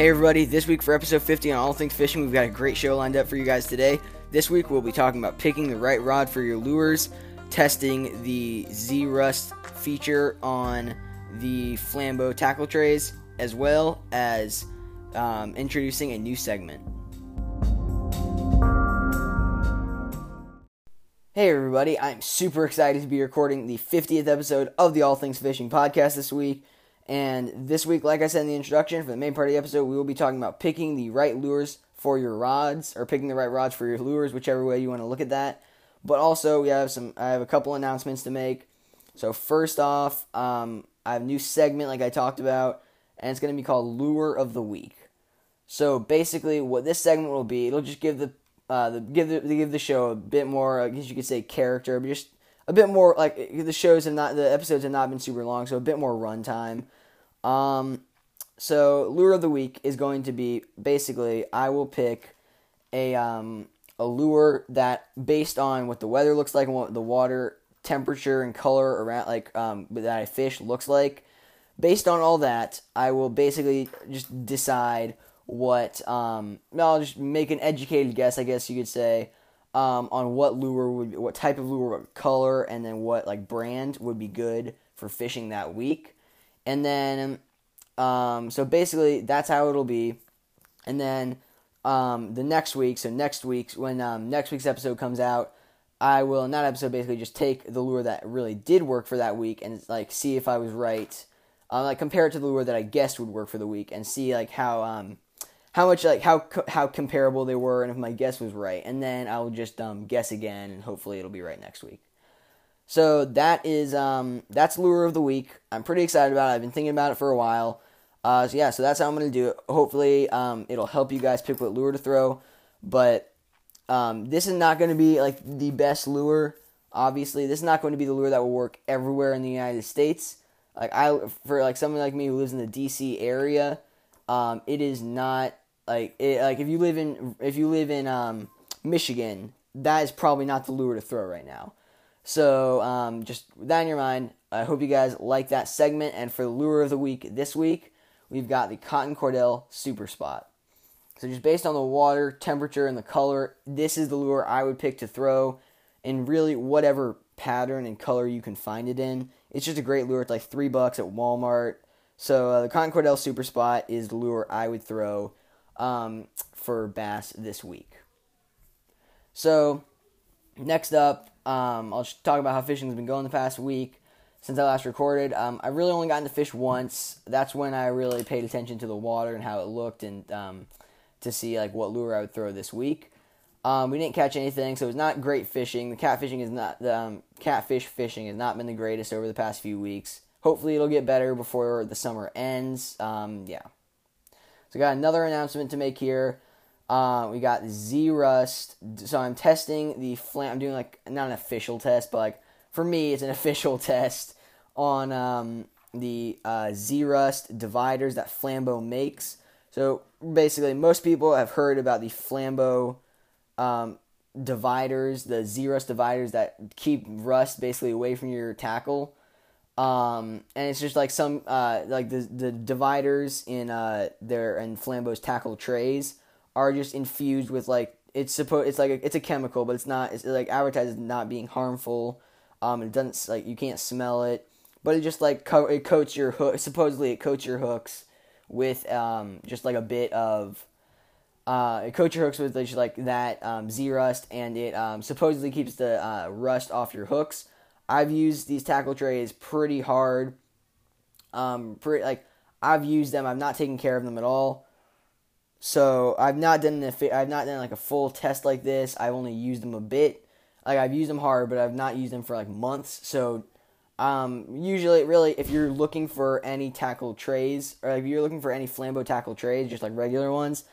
Hey everybody, this week for episode 50 on All Things Fishing, we've got a great show lined up for you guys today. This week we'll be talking about picking the right rod for your lures, testing the Zerust feature on the Flambeau tackle trays, as well as um, introducing a new segment. Hey everybody, I'm super excited to be recording the 50th episode of the All Things Fishing podcast this week. And this week, like I said in the introduction, for the main part of the episode, we will be talking about picking the right lures for your rods, or picking the right rods for your lures, whichever way you want to look at that. But also, we have some. I have a couple announcements to make. So first off, um, I have a new segment, like I talked about, and it's going to be called Lure of the Week. So basically, what this segment will be, it'll just give the, uh, the give the give the show a bit more, I guess you could say, character, but just a bit more like the shows have not, the episodes have not been super long, so a bit more runtime. Um, so lure of the week is going to be basically I will pick a um a lure that based on what the weather looks like and what the water temperature and color around like um that I fish looks like. Based on all that, I will basically just decide what um I'll just make an educated guess, I guess you could say, um, on what lure would what type of lure, what color, and then what like brand would be good for fishing that week. And then, um, so basically, that's how it'll be. And then um, the next week, so next week's when um, next week's episode comes out, I will in that episode basically just take the lure that really did work for that week and like see if I was right. Uh, like compare it to the lure that I guessed would work for the week and see like how um how much like how how comparable they were and if my guess was right. And then I'll just um guess again and hopefully it'll be right next week. So that is um, that's lure of the week. I'm pretty excited about it. I've been thinking about it for a while. Uh, so yeah, so that's how I'm gonna do it. Hopefully, um, it'll help you guys pick what lure to throw. But um, this is not to be like the best lure. Obviously, this is not going to be the lure that will work everywhere in the United States. Like I, for like someone like me who lives in the DC area, um, it is not like it, like if you live in if you live in um, Michigan, that is probably not the lure to throw right now. So um, just with that in your mind, I hope you guys like that segment. And for the lure of the week this week, we've got the Cotton Cordell Super Spot. So just based on the water, temperature, and the color, this is the lure I would pick to throw in really whatever pattern and color you can find it in. It's just a great lure. It's like three bucks at Walmart. So uh, the Cotton Cordell Super Spot is the lure I would throw um, for bass this week. So next up, um, I'll talk about how fishing has been going the past week since I last recorded. Um, I really only gotten to fish once. That's when I really paid attention to the water and how it looked, and um, to see like what lure I would throw this week. Um, we didn't catch anything, so it was not great fishing. The catfishing is not the um, catfish fishing has not been the greatest over the past few weeks. Hopefully, it'll get better before the summer ends. Um, yeah. So, I got another announcement to make here. Uh, we got Zerust. So I'm testing the flam. I'm doing like not an official test, but like for me, it's an official test on um, the uh, Zerust dividers that Flambeau makes. So basically, most people have heard about the Flambeau um, dividers, the Z Rust dividers that keep rust basically away from your tackle. Um, and it's just like some uh, like the the dividers in uh, their in Flambeau's tackle trays are just infused with like it's supposed it's like a, it's a chemical, but it's not. It's like advertised as not being harmful. Um, it doesn't like you can't smell it, but it just like co- it coats your hook. Supposedly, it coats your hooks with um just like a bit of uh it coats your hooks with just like that um, Zerust, and it um supposedly keeps the uh, rust off your hooks. I've used these tackle trays pretty hard. Um, pretty like I've used them. I've not taken care of them at all. So I've not done I've not done like a full test like this. I've only used them a bit. Like I've used them hard, but I've not used them for like months. So um, usually, really, if you're looking for any tackle trays, or if you're looking for any Flambeau tackle trays, just like regular ones,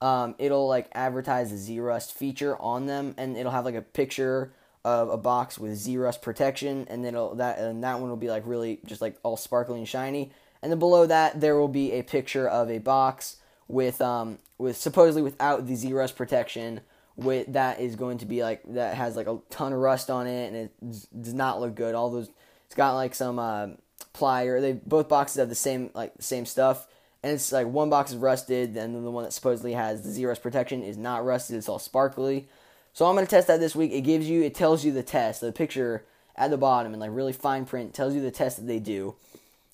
um, it'll like advertise the Zerust feature on them, and it'll have like a picture of a box with Zerust protection, and then that and that one will be like really just like all sparkly and shiny, and then below that there will be a picture of a box with um with supposedly without the Zerust protection with that is going to be like that has like a ton of rust on it and it does not look good. All those it's got like some uh, plier. They both boxes have the same like same stuff and it's like one box is rusted, and then the one that supposedly has the zero rust protection is not rusted. It's all sparkly. So I'm gonna test that this week. It gives you, it tells you the test, the picture at the bottom and like really fine print tells you the test that they do.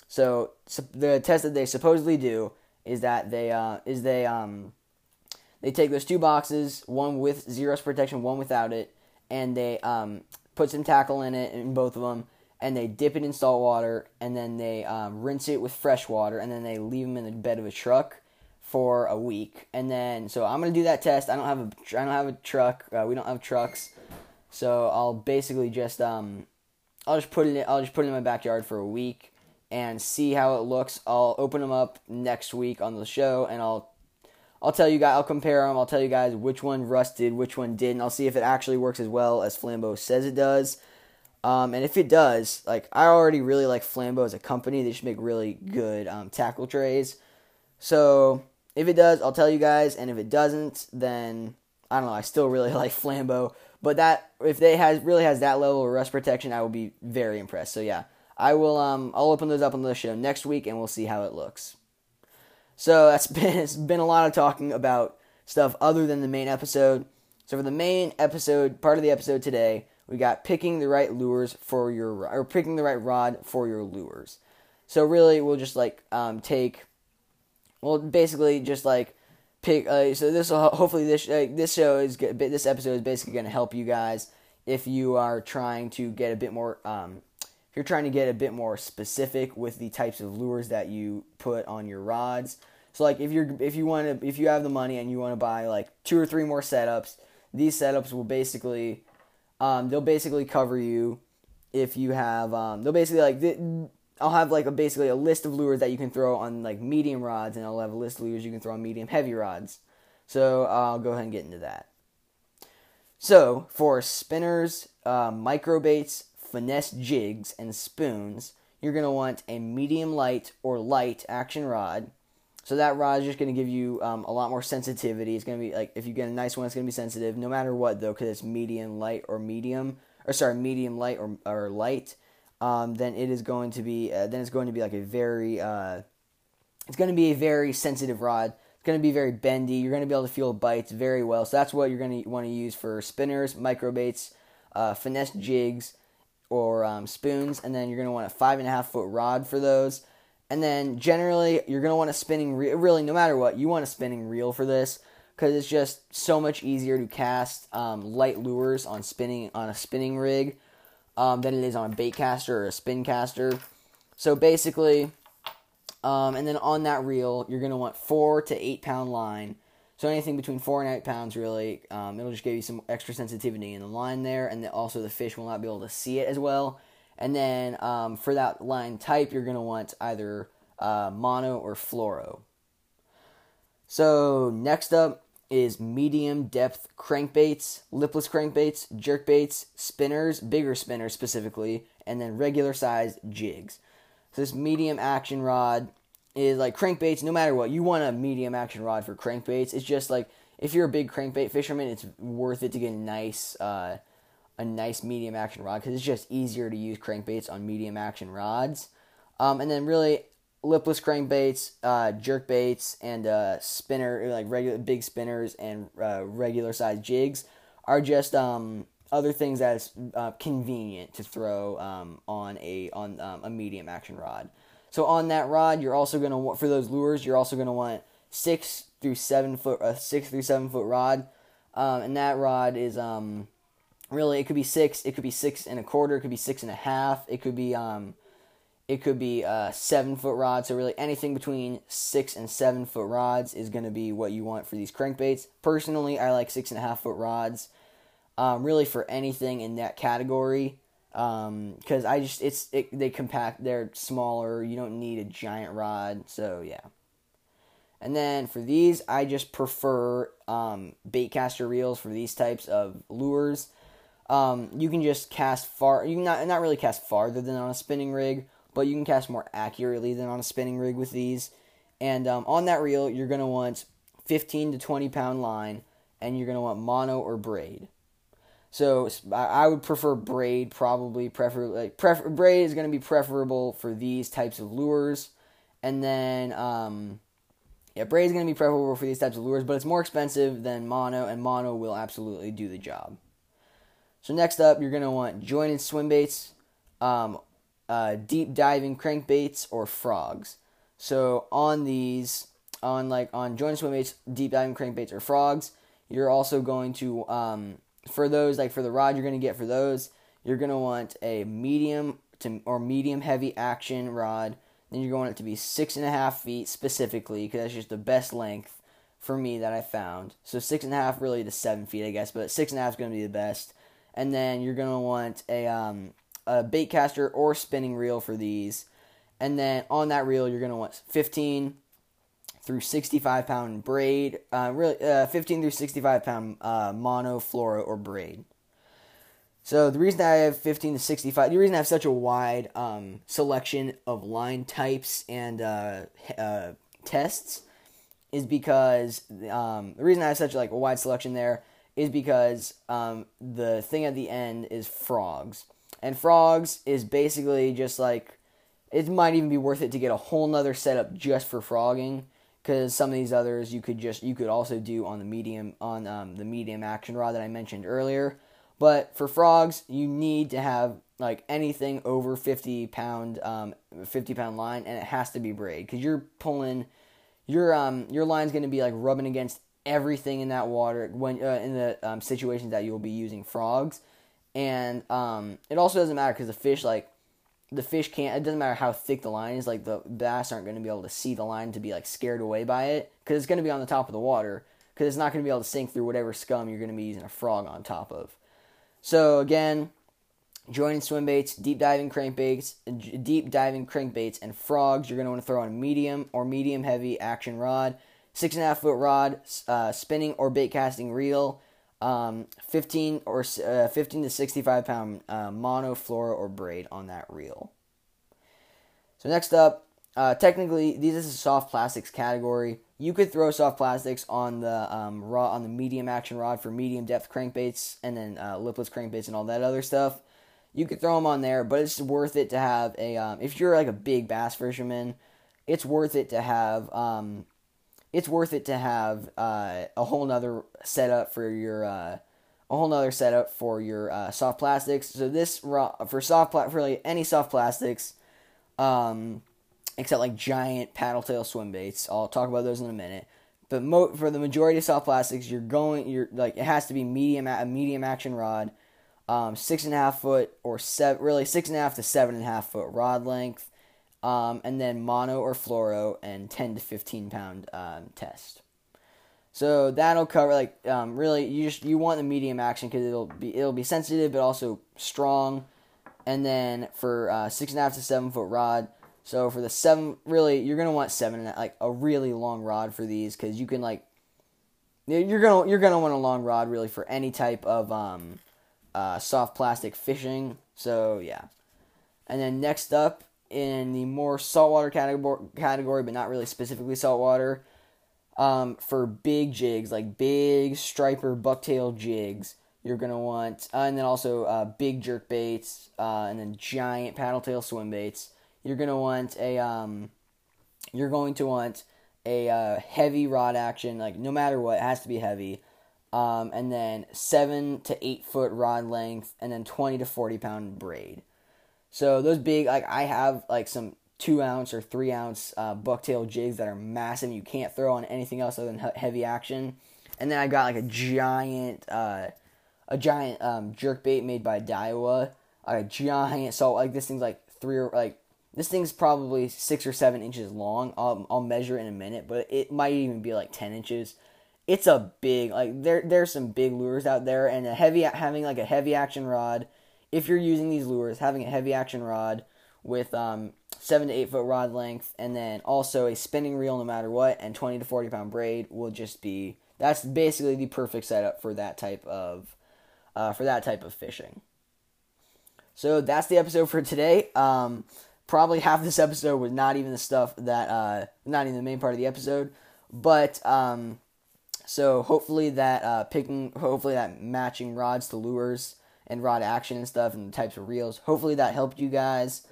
So, so the test that they supposedly do is that they uh, is they um they take those two boxes, one with zero protection, one without it, and they um put some tackle in it in both of them, and they dip it in salt water, and then they um, rinse it with fresh water, and then they leave them in the bed of a truck for a week, and then so I'm gonna do that test. I don't have a I don't have a truck. Uh, we don't have trucks, so I'll basically just um I'll just put it in, I'll just put it in my backyard for a week and see how it looks. I'll open them up next week on the show, and I'll I'll tell you guys. I'll compare them. I'll tell you guys which one rusted, which one didn't. I'll see if it actually works as well as Flambeau says it does. Um, and if it does, like I already really like Flambeau as a company. They just make really good um, tackle trays. So if it does, I'll tell you guys. And if it doesn't, then I don't know. I still really like Flambeau. But that if they has really has that level of rust protection, I will be very impressed. So yeah, I will. Um, I'll open those up on the show next week, and we'll see how it looks. So that's been it's been a lot of talking about stuff other than the main episode. So for the main episode, part of the episode today, we got picking the right lures for your or picking the right rod for your lures. So really, we'll just like um, take, well, basically just like pick. Uh, so this will hopefully this uh, this show is this episode is basically going to help you guys if you are trying to get a bit more um, if you're trying to get a bit more specific with the types of lures that you put on your rods. So like if you're if you want to if you have the money and you want to buy like two or three more setups, these setups will basically um, they'll basically cover you if you have um, they'll basically like I'll have like a basically a list of lures that you can throw on like medium rods and I'll have a list of lures you can throw on medium heavy rods. So I'll go ahead and get into that. So for spinners, uh, micro baits, finesse jigs, and spoons, you're going to want a medium light or light action rod. So that rod is just going to give you um, a lot more sensitivity. It's going to be like if you get a nice one, it's going to be sensitive no matter what though, because it's medium light or medium, or sorry, medium light or or light. Um, then it is going to be uh, then it's going to be like a very uh, it's going to be a very sensitive rod. It's going to be very bendy. You're going to be able to feel bites very well. So that's what you're going to want to use for spinners, micro baits, uh, finesse jigs, or um, spoons, and then you're going to want a five and a half foot rod for those. And then generally, you're going to want a spinning reel. Really, no matter what, you want a spinning reel for this because it's just so much easier to cast um, light lures on spinning on a spinning rig um, than it is on a bait caster or a spin caster. So basically, um, and then on that reel, you're going to want four to eight pound line so anything between four and eight pounds, really, um, it'll just give you some extra sensitivity in the line there, and also the fish will not be able to see it as well. And then um, for that line type, you're going to want either uh, mono or fluoro. So next up is medium depth crankbaits, lipless crankbaits, jerkbaits, spinners, bigger spinners specifically, and then regular sized jigs. So this medium action rod is like crankbaits. No matter what, you want a medium action rod for crankbaits. It's just like if you're a big crankbait fisherman, it's worth it to get a nice, uh, a nice medium action rod because it's just easier to use crankbaits on medium action rods. Um, and then really lipless crankbaits, uh, and uh, spinner like regular big spinners and uh, regular size jigs are just um, other things that's uh, convenient to throw um, on a on um, a medium action rod. So on that rod, you're also gonna want for those lures, you're also gonna want six through seven foot, a six through seven foot rod, um, and that rod is um, really it could be six, it could be six and a quarter, it could be six and a half, it could be um, it could be a seven foot rod. So really anything between six and seven foot rods is gonna be what you want for these crankbaits. Personally, I like six and a half foot rods. Um, really for anything in that category because um, I just it's it, they compact they're smaller you don't need a giant rod so yeah. And then for these I just prefer um, bait caster reels for these types of lures. Um, you can just cast far you can not not really cast farther than on a spinning rig but you can cast more accurately than on a spinning rig with these. And um, on that reel you're to want 15 to 20 pound line and you're to want mono or braid so I would prefer braid, probably prefer like braid is going to be preferable for these types of lures, and then um, yeah, braid is going to be preferable for these types of lures, but it's more expensive than mono, and mono will absolutely do the job. So next up, you're going to want jointed swim baits, um, uh, deep diving crankbaits, or frogs. So on these, on like on jointed swim baits, deep diving crankbaits, or frogs, you're also going to um, for those like for the rod you're going to get for those, you're going to want a medium to or medium heavy action rod. Then you're going to want it to be six and a half feet specifically because that's just the best length for me that I found. So six and a half really to seven feet, I guess, but six and a half is going to be the best. And then you're going to want a um, a bait caster or spinning reel for these. And then on that reel, you're going to want 15 through 65 pound braid, uh, really uh, 15 through 65 pound uh, mono, fluoro, or braid. So the reason I have 15 to 65, the reason I have such a wide um, selection of line types and uh, uh, tests is because um, the reason I have such like a wide selection there is because um, the thing at the end is frogs, and frogs is basically just like it might even be worth it to get a whole nother setup just for frogging because some of these others you could just you could also do on the medium on um, the medium action rod that I mentioned earlier. But for frogs, you need to have like anything over 50 pound, um, 50 pound line, and it has to be braid. Because you're pulling your um your line's going to be like rubbing against everything in that water when uh, in the um, situations that you'll be using frogs, and um it also doesn't matter because the fish like the fish can't. It doesn't matter how thick the line is. Like the bass aren't going to be able to see the line to be like scared away by it because it's going to be on the top of the water because it's not going to be able to sink through whatever scum you're going to be using a frog on top of. So again, joining swim baits, deep diving crankbaits, deep diving crankbaits, and frogs. You're going to want to throw on a medium or medium heavy action rod, six and a half foot rod, uh, spinning or bait casting reel, um, 15 or uh, 15 to 65 pound uh, mono, fluoro or braid on that reel. So next up, uh, technically, this is a soft plastics category. You could throw soft plastics on the um, raw on the medium action rod for medium depth crankbaits, and then uh, lipless crankbaits and all that other stuff. You could throw them on there, but it's worth it to have a. Um, if you're like a big bass fisherman, it's worth it to have. Um, it's worth it to have uh, a whole nother setup for your. Uh, a whole nother setup for your uh, soft plastics. So this raw for soft pla- for any soft plastics. Um, except like giant paddle tail swim baits. I'll talk about those in a minute. But mo- for the majority of soft plastics, you're going, you're like it has to be medium, a medium action rod, um, six and a half foot or seven, really six and a half to seven and a half foot rod length, um, and then mono or fluoro and ten to fifteen pound um, test. So that'll cover like um, really you just you want the medium action because it'll be it'll be sensitive but also strong, and then for uh, six and a half to seven foot rod so for the seven, really, you're gonna want seven, like a really long rod for these, because you can like, you're gonna you're gonna want a long rod really for any type of um, uh, soft plastic fishing. So yeah, and then next up in the more saltwater category, category, but not really specifically saltwater, um, for big jigs like big striper bucktail jigs, you're gonna want, uh, and then also uh, big jerk baits, uh, and then giant paddle tail swim baits you're gonna want a um, you're going to want a uh, heavy rod action. Like no matter what, it has to be heavy. Um, and then seven to eight foot rod length, and then twenty to forty pound braid. So those big, like I have like some two ounce or three ounce uh, bucktail jigs that are massive. You can't throw on anything else other than heavy action. And then I got like a giant, uh, a giant um, jerk bait made by Daiwa. A giant, so like this thing's like three or like this thing's probably six or seven inches long. I'll, I'll measure in a minute, but it might even be like ten inches. It's a big like there there's some big lures out there, and a heavy having like a heavy action rod. If you're using these lures, having a heavy action rod with um, seven to eight foot rod length, and then also a spinning reel no matter what, and twenty to forty pound braid will just be that's basically the perfect setup for that type of uh, for that type of fishing. So that's the episode for today. Um, probably half this episode was not even the stuff that uh, not even the main part of the episode but um, so hopefully that uh, picking hopefully that matching rods to lures and rod action and stuff and the types of reels hopefully that helped you guys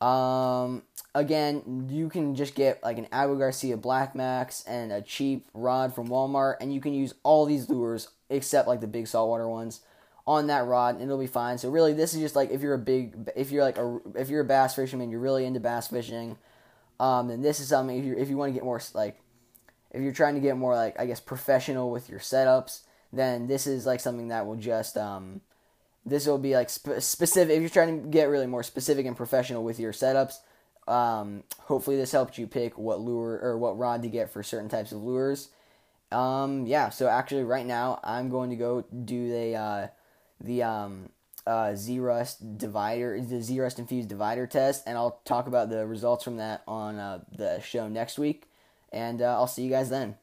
Um, again, you can just get like an Abu Garcia Black Max and a cheap rod from Walmart, and you can use all these lures except like the big saltwater ones on that rod, and it'll be fine. So really, this is just like if you're a big, if you're like a, if you're a bass fisherman, you're really into bass fishing. Um, then this is something if you if you want to get more like, if you're trying to get more like I guess professional with your setups, then this is like something that will just um, this will be like spe- specific. If you're trying to get really more specific and professional with your setups, um, hopefully this helped you pick what lure or what rod to get for certain types of lures. Um, yeah, so actually right now I'm going to go do the uh, the um, uh, Zerust divider, the Zerust infused divider test, and I'll talk about the results from that on uh, the show next week. And uh, I'll see you guys then.